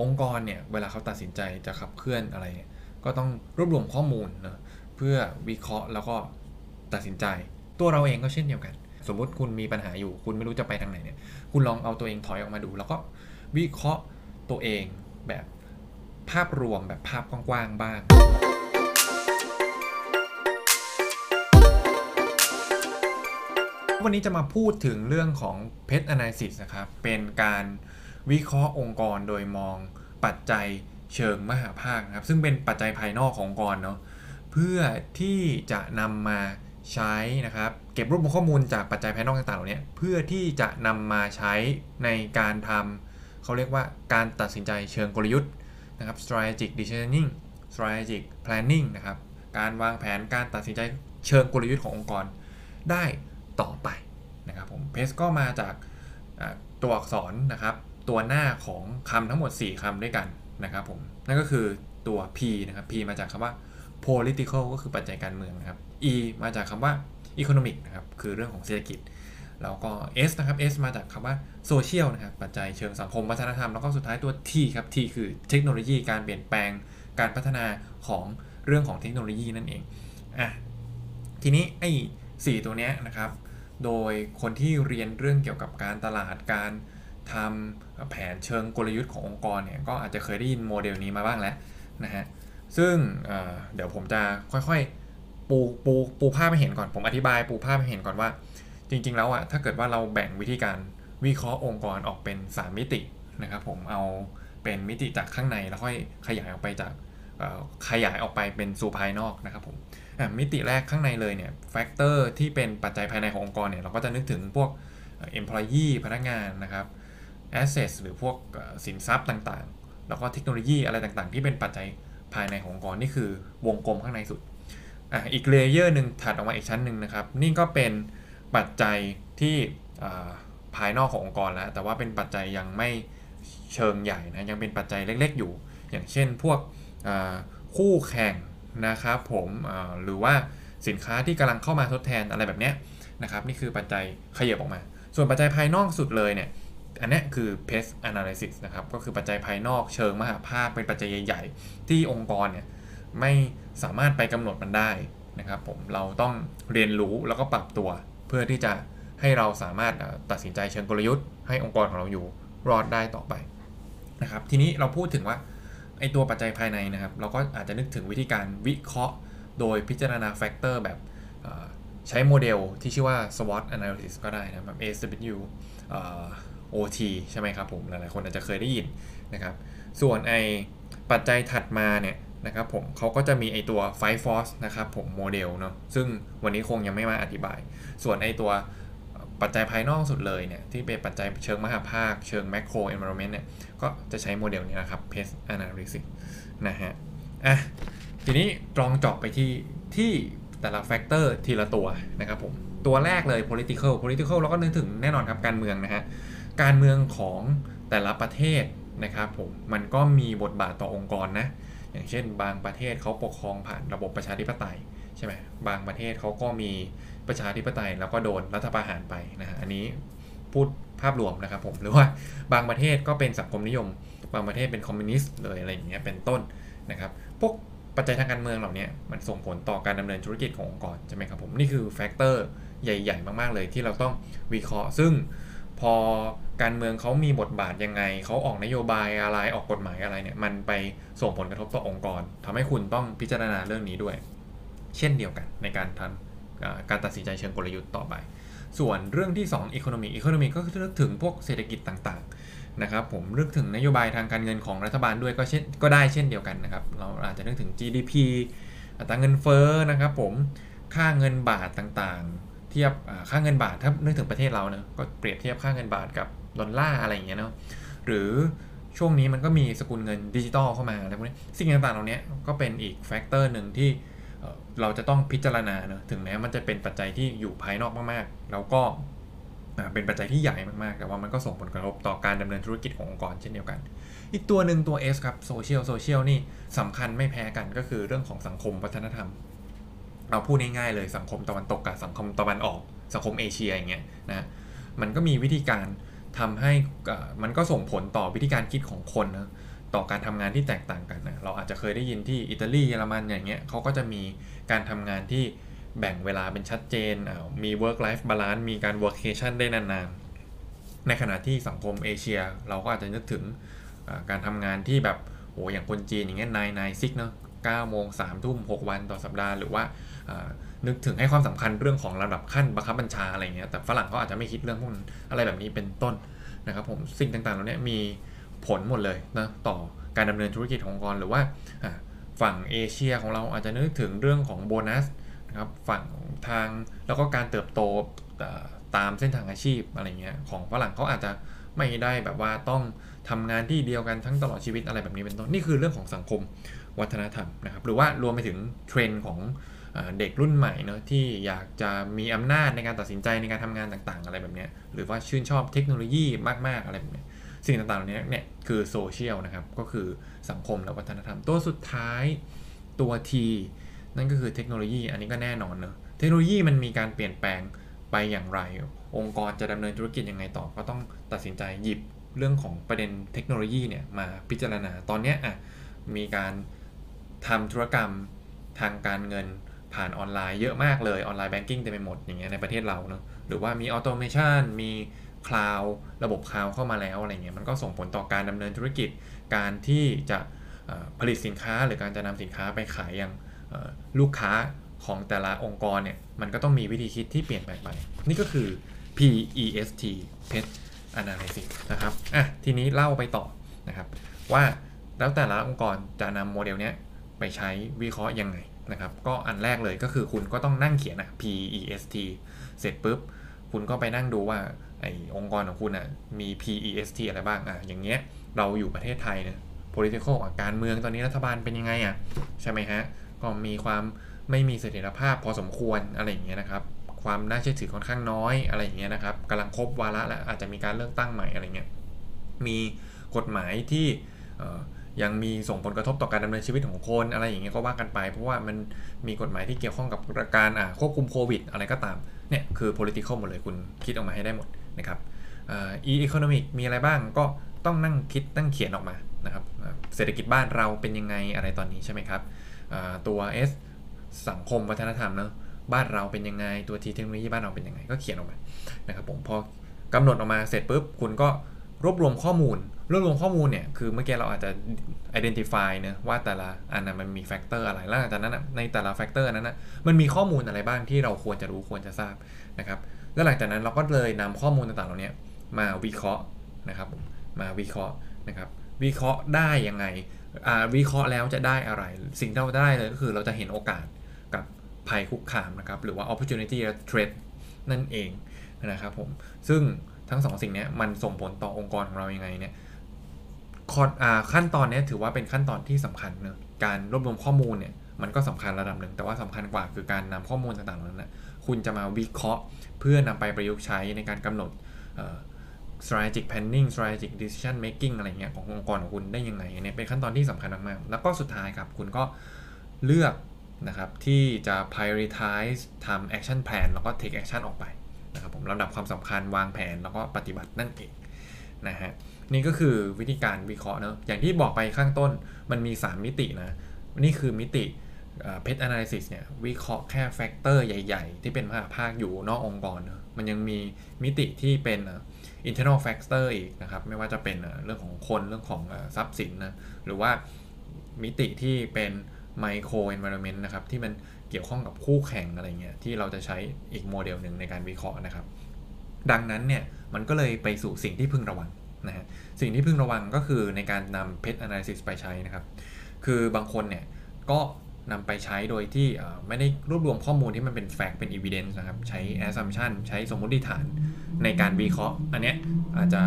องค์กรเนี่ยเวลาเขาตัดสินใจจะขับเคลื่อนอะไรเนี่ยก็ต้องรวบรวมข้อมูลนะเพื่อวิเคราะห์แล้วก็ตัดสินใจ ตัวเราเองก็เช่นเดียวกัน สมมติคุณมีปัญหาอยู่ คุณไม่รู้จะไปทางไหนเนี่ยคุณลองเอาตัวเองถอยออกมาดู แล้วก็วิเคราะห์ตัวเองแบบภาพรวมแบบภาพกว้างๆบ้างวันนี้จะมาพูดถึงเรื่องของ Pet Analysis นะครับ เป็นการ วิเคราะห์องค์กรโดยมองปัจจัยเชิงมหาภาคนะครับ ซึ่งเป็นปัจจัยภายนอกขององค์กรเนาะเพื่อที่จะนำมาใช้นะครับ เก็บรวบรวมข้อมูลจากปัจจัยภายนอกต่างๆเหล่านี้เพื่อที่จะนำมาใช้ในการทำเขาเรียกว่าการตัดสินใจเชิงกลยุทธ์นะครับ strategic decisioning strategic planning นะครับ การวางแผนการตัดสินใจเชิงกลยุทธ์ขององค์กรได้ต่อไปนะครับผมเพสก็มาจากตัวอักษรนะครับ ตัวหน้าของคำทั้งหมด 4คำด้วยกันนะครับผมนั่นก็คือตัว P นะครับ P มาจากคำว่า political ก็คือปัจจัยการเมืองนะครับ E มาจากคำว่า economic นะครับคือเรื่องของเศรษฐกิจ แล้วก็ S นะครับ S มาจากคำว่า social นะครับปัจจัยเชิงสังคมวัฒนธรรม แล้วก็สุดท้ายตัว T ครับ T คือเทคโนโลยีการเปลี่ยนแปลงการพัฒนาของเรื่องของเทคโนโลยีนั่นเองอะทีนี้ไอ้สี่ตัวเนี้ยนะครับ โดยคนที่เรียนเรื่องเกี่ยวกับการตลาดการ ทำแผนเชิงกลยุทธ์ขององค์กรเนี่ยก็อาจจะเคยได้ยินโมเดลนี้มาบ้างแล้วนะฮะซึ่งเเดี๋ยวผมจะค่อยๆปูปูปูภาพให้เห็นก่อนผมอธิบายปูภาพให้เห็นก่อนว่า จริง ๆ แล้วอะถ้าเกิดว่าเราแบ่งวิธีการวิเคราะห์องค์กรออกเป็น 3 มิตินะครับผมเอาเป็นมิติจากข้างในแล้วค่อยขยายออกไปจากขยายออกไปเป็นสู่ภายนอกนะครับผมมิติแรกข้างในเลยเนี่ย factor ที่เป็นปัจจัยภายในขององค์กรเนี่ยเราก็จะนึกถึงพวก employee พนักงานนะครับ assets หรือพวกสินทรัพย์ต่างๆ แล้วก็เทคโนโลยีอะไรต่างๆ ที่เป็นปัจจัยภายในขององค์กรนี่คือวงกลมข้างในสุดอะอีก layer หนึ่งถัดออกมาอีกชั้นหนึ่งนะครับ นี่ก็เป็นปัจจัยที่ภายนอกขององค์กรแล้ว แต่ว่าเป็นปัจจัยยังไม่เชิงใหญ่นะยังเป็นปัจจัยเล็กๆอยู่ อย่างเช่นพวกคู่แข่งนะครับผมหรือว่าสินค้าที่กำลังเข้ามาทดแทนอะไรแบบนี้นะครับนี่คือปัจจัยขยับออกมา ส่วนปัจจัยภายนอกสุดเลยเนี่ย อันนี้คือ pest analysis นะครับ ก็คือปัจจัยภายนอกเชิงมหาภาคเป็นปัจจัยใหญ่ๆ ที่องค์กรเนี่ยไม่สามารถไปกำหนดมันได้นะครับผมเราต้องเรียนรู้แล้วก็ปรับตัว เพื่อที่จะให้เราสามารถตัดสินใจเชิงกลยุทธ์ ให้องค์กรของเราอยู่รอดได้ต่อไปนะครับทีนี้เราพูดถึงว่าไอตัวปัจจัยภายในนะครับ เราก็อาจจะนึกถึงวิธีการวิเคราะห์ โดยพิจารณา factor แบบใช้โมเดลที่ชื่อว่า SWOT analysis ก็ได้นะแบบ SW OT ใช่ไหมครับผมหลายๆคนอาจจะเคยได้ยินนะครับ ส่วนไอปัจจัยถัดมาเนี่ยนะครับผมเขาก็จะมีไอตัว Five Force นะครับผมโมเดลเนาะซึ่งวันนี้คงยังไม่มาอธิบาย ส่วนไอตัวปัจจัยภายนอกสุดเลยเนี่ยที่เป็นปัจจัยเชิงมหภาค เชิง macro environment เนี่ยก็จะใช้โมเดลนี้นะครับ PEST analysis นะฮะอะทีนี้ลองเจาะไปที่ที่แต่ละ factor ทีละตัวนะครับผมตัวแรกเลย political political เราก็นึกถึงแน่นอนครับการเมืองนะฮะ การเมืองของแต่ละประเทศนะครับผมมันก็มีบทบาทต่อองค์กรนะอย่างเช่น บางประเทศเขาปกครองผ่านระบบประชาธิปไตยใช่ไหมบางประเทศเขาก็มีประชาธิปไตยแล้วก็โดนรัฐประหารไปนะฮะอันนี้พูดภาพรวมนะครับผมหรือว่าบางประเทศก็เป็นสังคมนิยม บางประเทศเป็นคอมมิวนิสต์เลยอะไรอย่างเงี้ยเป็นต้นนะครับพวกปัจจัยทางการเมืองเหล่านี้มันส่งผลต่อการดำเนินธุรกิจขององค์กรใช่ไหมครับผมนี่คือ factorใหญ่ ๆ มากๆเลยที่เราต้องวิเคราะห์ซึ่ง พอการเมืองเขามีบทบาทยังไง เขาออกนโยบายอะไรออกกฎหมายอะไรเนี่ย มันไปส่งผลกระทบต่อองค์กรทำให้คุณต้องพิจารณาเรื่องนี้ด้วย เช่นเดียวกันในการทำการตัดสินใจเชิงกลยุทธ์ต่อไป ส่วนเรื่องที่ 2 economy economy ก็คือนึกถึงพวกเศรษฐกิจต่างๆนะครับผมนึกถึงนโยบายทางการเงินของรัฐบาลด้วยก็เช่นก็ได้เช่นเดียวกันนะครับ เราอาจจะนึกถึง GDP อัตราเงินเฟ้อนะครับผมค่าเงินบาทต่างๆ เทียบค่าเงินบาทถ้านึกถึงประเทศเราเนะก็เปรียบเทียบค่าเงินบาทกับดอลลาร์อะไรอย่างเงี้ยเนาะหรือช่วงนี้มันก็มีสกุลเงินดิจิตอลเข้ามาอะไรพวกนี้สิ่งต่างๆเหล่านี้ก็เป็นอีก factor หนึ่งที่เราจะต้องพิจารณาเนะถึงแม้มันจะเป็นปัจจัยที่อยู่ภายนอกมากๆ แล้วก็เป็นปัจจัยที่ใหญ่มากๆ แต่ว่ามันก็ส่งผลกระทบต่อการดำเนินธุรกิจขององค์กรเช่นเดียวกัน อีกตัวหนึ่งตัว S ครับโซเชียลโซเชียลนี่สำคัญไม่แพ้กันก็คือเรื่องของสังคมวัฒนธรรม เอาพูดง่ายๆเลยสังคมตะวันตกกับสังคมตะวันออก สังคมเอเชียอย่างเงี้ยนะมันก็มีวิธีการทำให้มันก็ส่งผลต่อวิธีการคิดของคนนะต่อการทำงานที่แตกต่างกันนะเราอาจจะเคยได้ยินที่อิตาลีเยอรมันอย่างเงี้ยเขาก็จะมีการทำงานที่แบ่งเวลาเป็นชัดเจนมี work life balance มีการ workation ได้นานๆ ในขณะที่สังคมเอเชีย เราก็อาจจะนึกถึงการทำงานที่แบบโอ้อย่างคนจีนอย่างเงี้ยนายนายซิกเนาะ เก้าโมงสามทุ่มหกวันต่อสัปดาห์ หรือว่านึกถึงให้ความสำคัญเรื่องของระดับขั้นบังคับบัญชาอะไรเงี้ยแต่ฝรั่งเขาอาจจะไม่คิดเรื่องพวกนั้นอะไรแบบนี้เป็นต้นนะครับผมสิ่งต่างๆเหล่านี้มีผลหมดเลยนะต่อการดำเนินธุรกิจขององค์กรหรือว่าฝั่งเอเชียของเราอาจจะนึกถึงเรื่องของโบนัสนะครับฝั่งทางแล้วก็การเติบโตตามเส้นทางอาชีพอะไรเงี้ยของฝรั่งเขาอาจจะไม่ได้แบบว่าต้องทำงานที่เดียวกันทั้งตลอดชีวิตอะไรแบบนี้เป็นต้นนี่คือเรื่องของสังคม วัฒนธรรมนะครับ หรือว่ารวมไปถึงเทรนด์ของเด็กรุ่นใหม่เนาะที่อยากจะมีอำนาจในการตัดสินใจในการทำงานต่างๆ อะไรแบบนี้หรือว่าชื่นชอบเทคโนโลยีมากๆอะไรแบบนี้สิ่งต่างๆเหล่านี้เนี่ยคือโซเชียลนะครับ ก็คือสังคมและวัฒนธรรม ตัวสุดท้ายตัว T นั่นก็คือเทคโนโลยี อันนี้ก็แน่นอนเนอะเทคโนโลยีมันมีการเปลี่ยนแปลงไปอย่างไร องค์กรจะดำเนินธุรกิจยังไงต่อ ก็ต้องตัดสินใจหยิบเรื่องของประเด็นเทคโนโลยีเนี่ยมาพิจารณาตอนนี้อะมีการ ทำธุรกรรมทางการเงินผ่านออนไลน์เยอะมากเลย online banking เต็มไปหมดอย่างเงี้ยในประเทศเราเนาะหรือว่ามี automation มี cloud ระบบ cloud เข้ามาแล้วอะไรเงี้ยมันก็ส่งผลต่อการดำเนินธุรกิจการที่จะผลิตสินค้าหรือการจะนำสินค้าไปขายยังลูกค้าของแต่ละองค์กรเนี่ยมันก็ต้องมีวิธีคิดที่เปลี่ยนแปลงไป นี่ก็คือ PEST Pet Analysis นะครับอะทีนี้เล่าไปต่อนะครับว่าแล้วแต่ละองค์กรจะนำโมเดลเนี้ย ไปใช้วิเคราะห์ยังไงนะครับ ก็อันแรกเลยก็คือคุณก็ต้องนั่งเขียนอะ PEST เสร็จปุ๊บ คุณก็ไปนั่งดูว่าไอองค์กรของคุณอะมี PEST อะไรบ้างอะอย่างเงี้ยเราอยู่ประเทศไทยเนี่ย political การเมืองตอนนี้รัฐบาลเป็นยังไงอะใช่ไหมฮะ ก็มีความไม่มีเสถียรภาพพอสมควรอะไรอย่างเงี้ยนะครับความน่าเชื่อถือค่อนข้างน้อยอะไรอย่างเงี้ยนะครับกำลังครบวาระแล้วอาจจะมีการเลือกตั้งใหม่อะไรเงี้ยมีกฎหมายที่ ยังมีส่งผลกระทบต่อการดำเนินชีวิตของคนอะไรอย่างเงี้ยก็ว่ากันไป เพราะว่ามันมีกฎหมายที่เกี่ยวข้องกับการควบคุมโควิด อะไรก็ตามเนี่ยคือ political หมดเลยคุณคิดออกมาให้ได้หมดนะครับอ economic มีอะไรบ้างก็ต้องนั่งคิดนั่งเขียนออกมานะครับเศรษฐกิจบ้านเราเป็นยังไงอะไรตอนนี้ใช่ไหมครับตัว S สังคมวัฒนธรรมเนาะบ้านเราเป็นยังไงตัว T เทคโนโลยีบ้านเราเป็นยังไงก็เขียนออกมานะครับผมพอกำหนดออกมาเสร็จปุ๊บคุณก็ รวบรวมข้อมูล รวบรวมข้อมูลเนี่ยคือเมื่อกี้เราอาจจะ identify นะว่าแต่ละอันนั้นมันมี factor อะไรแล้วหลังจากนั้นในแต่ละ factor นั้นนะมันมีข้อมูลอะไรบ้างที่เราควรจะรู้ควรจะทราบนะครับแล้วหลังจากนั้นเราก็เลยนำข้อมูลต่างๆเหล่านี้มาวิเคราะห์นะครับ มาวิเคราะห์นะครับ วิเคราะห์ได้ยังไงอ่าวิเคราะห์แล้วจะได้อะไร สิ่งที่เราได้เลยก็คือเราจะเห็นโอกาสกับภัยคุกคามนะครับ หรือว่า opportunity และ threat นั่นเองนะครับผม ซึ่ง ทั้งสองสิ่งนี้มันส่งผลต่อองค์กรของเรายังไงเนี่ยขั้นตอนนี้ถือว่าเป็นขั้นตอนที่สำคัญเนะการรวบรวมข้อมูลเนี่ยมันก็สำคัญระดับหนึ่ง แต่ว่าสำคัญกว่าคือการนำข้อมูลต่างๆนั้นนะคุณจะมาวิเคราะห์ เพื่อนำไปประยุกต์ใช้ในการกำหนด strategic planning strategic decision making อะไรเงี้ยขององค์กรของคุณได้ยังไงเนี่ยเป็นขั้นตอนที่สำคัญมากๆแล้วก็สุดท้ายครับคุณก็เลือกนะครับที่จะ prioritize ทำ action plan แล้วก็ take action ออกไป นะครับผมลำดับความสำคัญวางแผนแล้วก็ปฏิบัตินั่นเองนะฮะนี่ก็คือวิธีการวิเคราะห์เนาะอย่างที่บอกไปข้างต้นมันมี 3 มิตินะนี่คือมิติเพชร analysis เนี่ยวิเคราะห์แค่แฟกเตอร์ใหญ่ๆ ที่เป็นมหาภาคอยู่นอกองค์กร มันยังมีมิติที่เป็น internal factor อีกนะครับ ไม่ว่าจะเป็นเรื่องของคนเรื่องของทรัพย์สินนะหรือว่ามิติที่เป็น micro environment นะครับ ที่มัน เกี่ยวข้องกับคู่แข่งอะไรเงี้ยที่เราจะใช้อีกโมเดลหนึ่งในการวิเคราะห์นะครับ ดังนั้นเนี่ยมันก็เลยไปสู่สิ่งที่พึงระวังนะฮะสิ่งที่พึงระวังก็คือในการนำเพชร analysis ไปใช้นะครับ คือบางคนเนี่ยก็นำไปใช้โดยที่ไม่ได้รวบรวมข้อมูลที่มันเป็น fact เป็น evidence นะครับ ใช้ assumption ใช้สมมติฐานในการวิเคราะห์ อันเนี้ยอาจจะ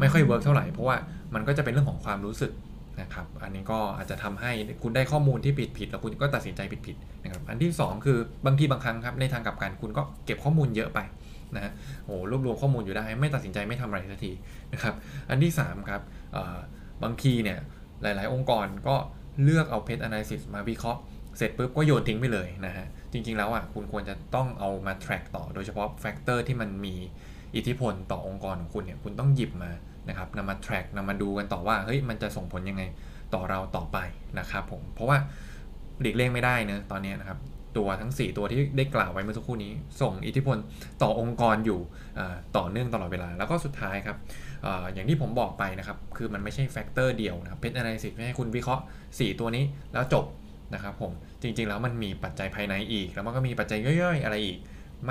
ไม่ค่อย work เท่าไหร่ เพราะว่ามันก็จะเป็นเรื่องของความรู้สึก นะครับอันนี้ก็อาจจะทำให้คุณได้ข้อมูลที่ผิดผิดแล้วคุณก็ตัดสินใจผิดผิดนะครับอันที่ 2 คือบางทีบางครั้งครับในทางกลับกันคุณก็เก็บข้อมูลเยอะไปนะโอ้รวบรวมข้อมูลอยู่ได้ไม่ตัดสินใจไม่ทำอะไรสักทีนะครับอันที่3ครับบางทีเนี่ยหลาย ๆ องค์กรก็เลือกเอาเพจ analysis มาวิเคราะห์เสร็จปุ๊บก็โยนทิ้งไปเลยนะฮะจริง ๆ แล้วอะคุณควรจะต้องเอามา track ต่อโดยเฉพาะ factor ที่มันมีอิทธิพลต่อองค์กรของคุณเนี่ยคุณต้องหยิบมา นะครับนำมา track นำมาดูกันต่อว่าเฮ้ยมันจะส่งผลยังไงต่อเราต่อไปนะครับผมเพราะว่าหลีกเลี่ยงไม่ได้เนะตอนนี้นะครับตัวทั้ง 4 ตัวที่ได้กล่าวไว้เมื่อสักครู่นี้ ส่งอิทธิพลต่อองค์กรอยู่ต่อเนื่องตลอดเวลา แล้วก็สุดท้ายครับออย่างที่ผมบอกไปนะครับคือมันไม่ใช่ factor เดียวนะครับ PEST analysis ไม่ให้คุณวิเคราะห์ 4 ตัวนี้แล้วจบนะครับผมจริงๆแล้วมันมีปัจจัยภายในอีก แล้วมันก็มีปัจจัยย่อยๆ อะไรอีก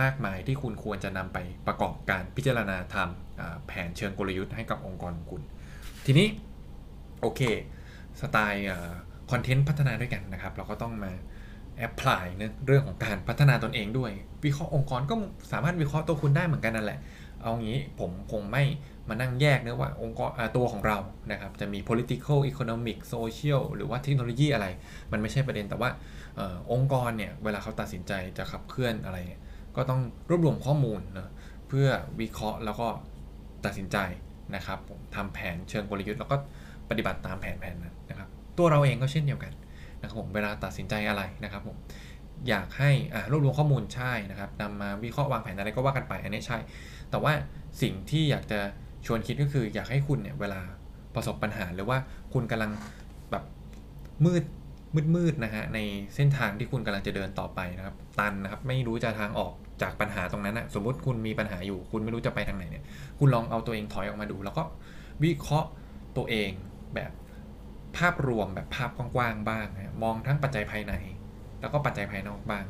มากมายที่คุณควรจะนำไปประกอบการพิจารณาทำแผนเชิงกลยุทธ์ให้กับองค์กรของคุณ ทีนี้ โอเค สไตล์คอนเทนต์พัฒนาด้วยกันนะครับ เราก็ต้องมาแอพพลายเรื่องของการพัฒนาตนเองด้วย วิเคราะห์องค์กรก็สามารถวิเคราะห์ตัวคุณได้เหมือนกันนั่นแหละ เอางี้ผมคงไม่มานั่งแยกเนื้อว่าองค์กรตัวของเรานะครับจะมี political economic social หรือว่าเทคโนโลยีอะไร มันไม่ใช่ประเด็นแต่ว่าอองค์กรเนี่ย เวลาเขาตัดสินใจจะขับเคลื่อนอะไร ก็ต้องรวบรวมข้อมูลนะเพื่อวิเคราะห์แล้วก็ตัดสินใจนะครับผมทำแผนเชิงกลยุทธ์แล้วก็ปฏิบัติตามแผนแผนนั้นนะครับ ตัวเราเองก็เช่นเดียวกันนะครับผมเวลาตัดสินใจอะไรนะครับผมอยากให้รวบรวมข้อมูลใช่นะครับนำมาวิเคราะห์วางแผนอะไรก็ว่ากันไปอันนี้ใช่ แต่ว่าสิ่งที่อยากจะชวนคิดก็คือ อยากให้คุณเนี่ยเวลาประสบปัญหาหรือว่าคุณกำลังแบบมืดมืดมืดนะฮะในเส้นทางที่คุณกำลังจะเดินต่อไปนะครับ ตันนะครับไม่รู้จะทางออก จากปัญหาตรงนั้นนะสมมติคุณมีปัญหาอยู่ คุณไม่รู้จะไปทางไหนเนี่ย คุณลองเอาตัวเองถอยออกมาดู แล้วก็วิเคราะห์ตัวเองแบบภาพรวมแบบภาพกว้างๆบ้างนะมองทั้งปัจจัยภายใน แล้วก็ปัจจัยภายนอกบ้าง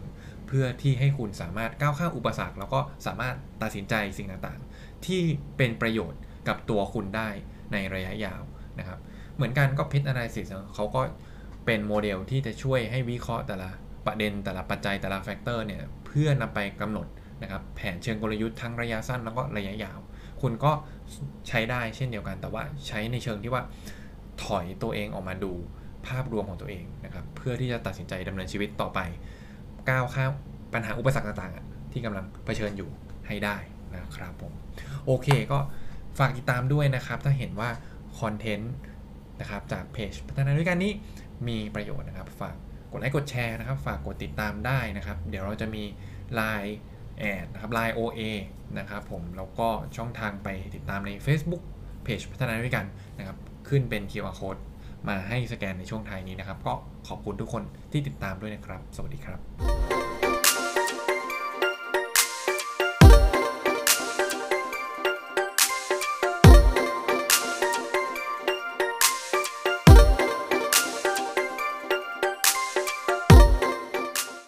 เพื่อที่ให้คุณสามารถก้าวข้ามอุปสรรค แล้วก็สามารถตัดสินใจสิ่งต่างๆ ที่เป็นประโยชน์กับตัวคุณได้ในระยะยาวนะครับ เหมือนกันก็ PEST Analysis เขาก็เป็นโมเดลที่จะช่วยให้วิเคราะห์แต่ละประเด็นแต่ละปัจจัยแต่ละ factor เนี่ย เพื่อนำไปกำหนดนะครับแผนเชิงกลยุทธ์ทั้งระยะสั้นแล้วก็ระยะยาว คุณก็ใช้ได้เช่นเดียวกัน แต่ว่าใช้ในเชิงที่ว่าถอยตัวเองออกมาดูภาพรวมของตัวเองนะครับเพื่อที่จะตัดสินใจดำเนินชีวิตต่อไปก้าวข้ามปัญหาอุปสรรคต่างๆ ที่กำลังเผชิญอยู่ให้ได้นะครับผมโอเคก็ฝากติดตามด้วยนะครับ ถ้าเห็นว่าคอนเทนต์นะครับจากเพจพัฒนาด้วยกันนี้มีประโยชน์นะครับฝาก ดไลค์กดแชร์นะครับ ฝากกดติดตามได้นะครับ เดี๋ยวเราจะมี Line แอดนะครับ Line OA นะครับผมแล้วก็ช่องทางไปติดตามใน Facebook เพจพัฒนาด้วยกันนะครับ ขึ้นเป็น QR code มาให้สแกนในช่วงท้ายนี้นะครับ ก็ขอบคุณทุกคนที่ติดตามด้วยนะครับ สวัสดีครับ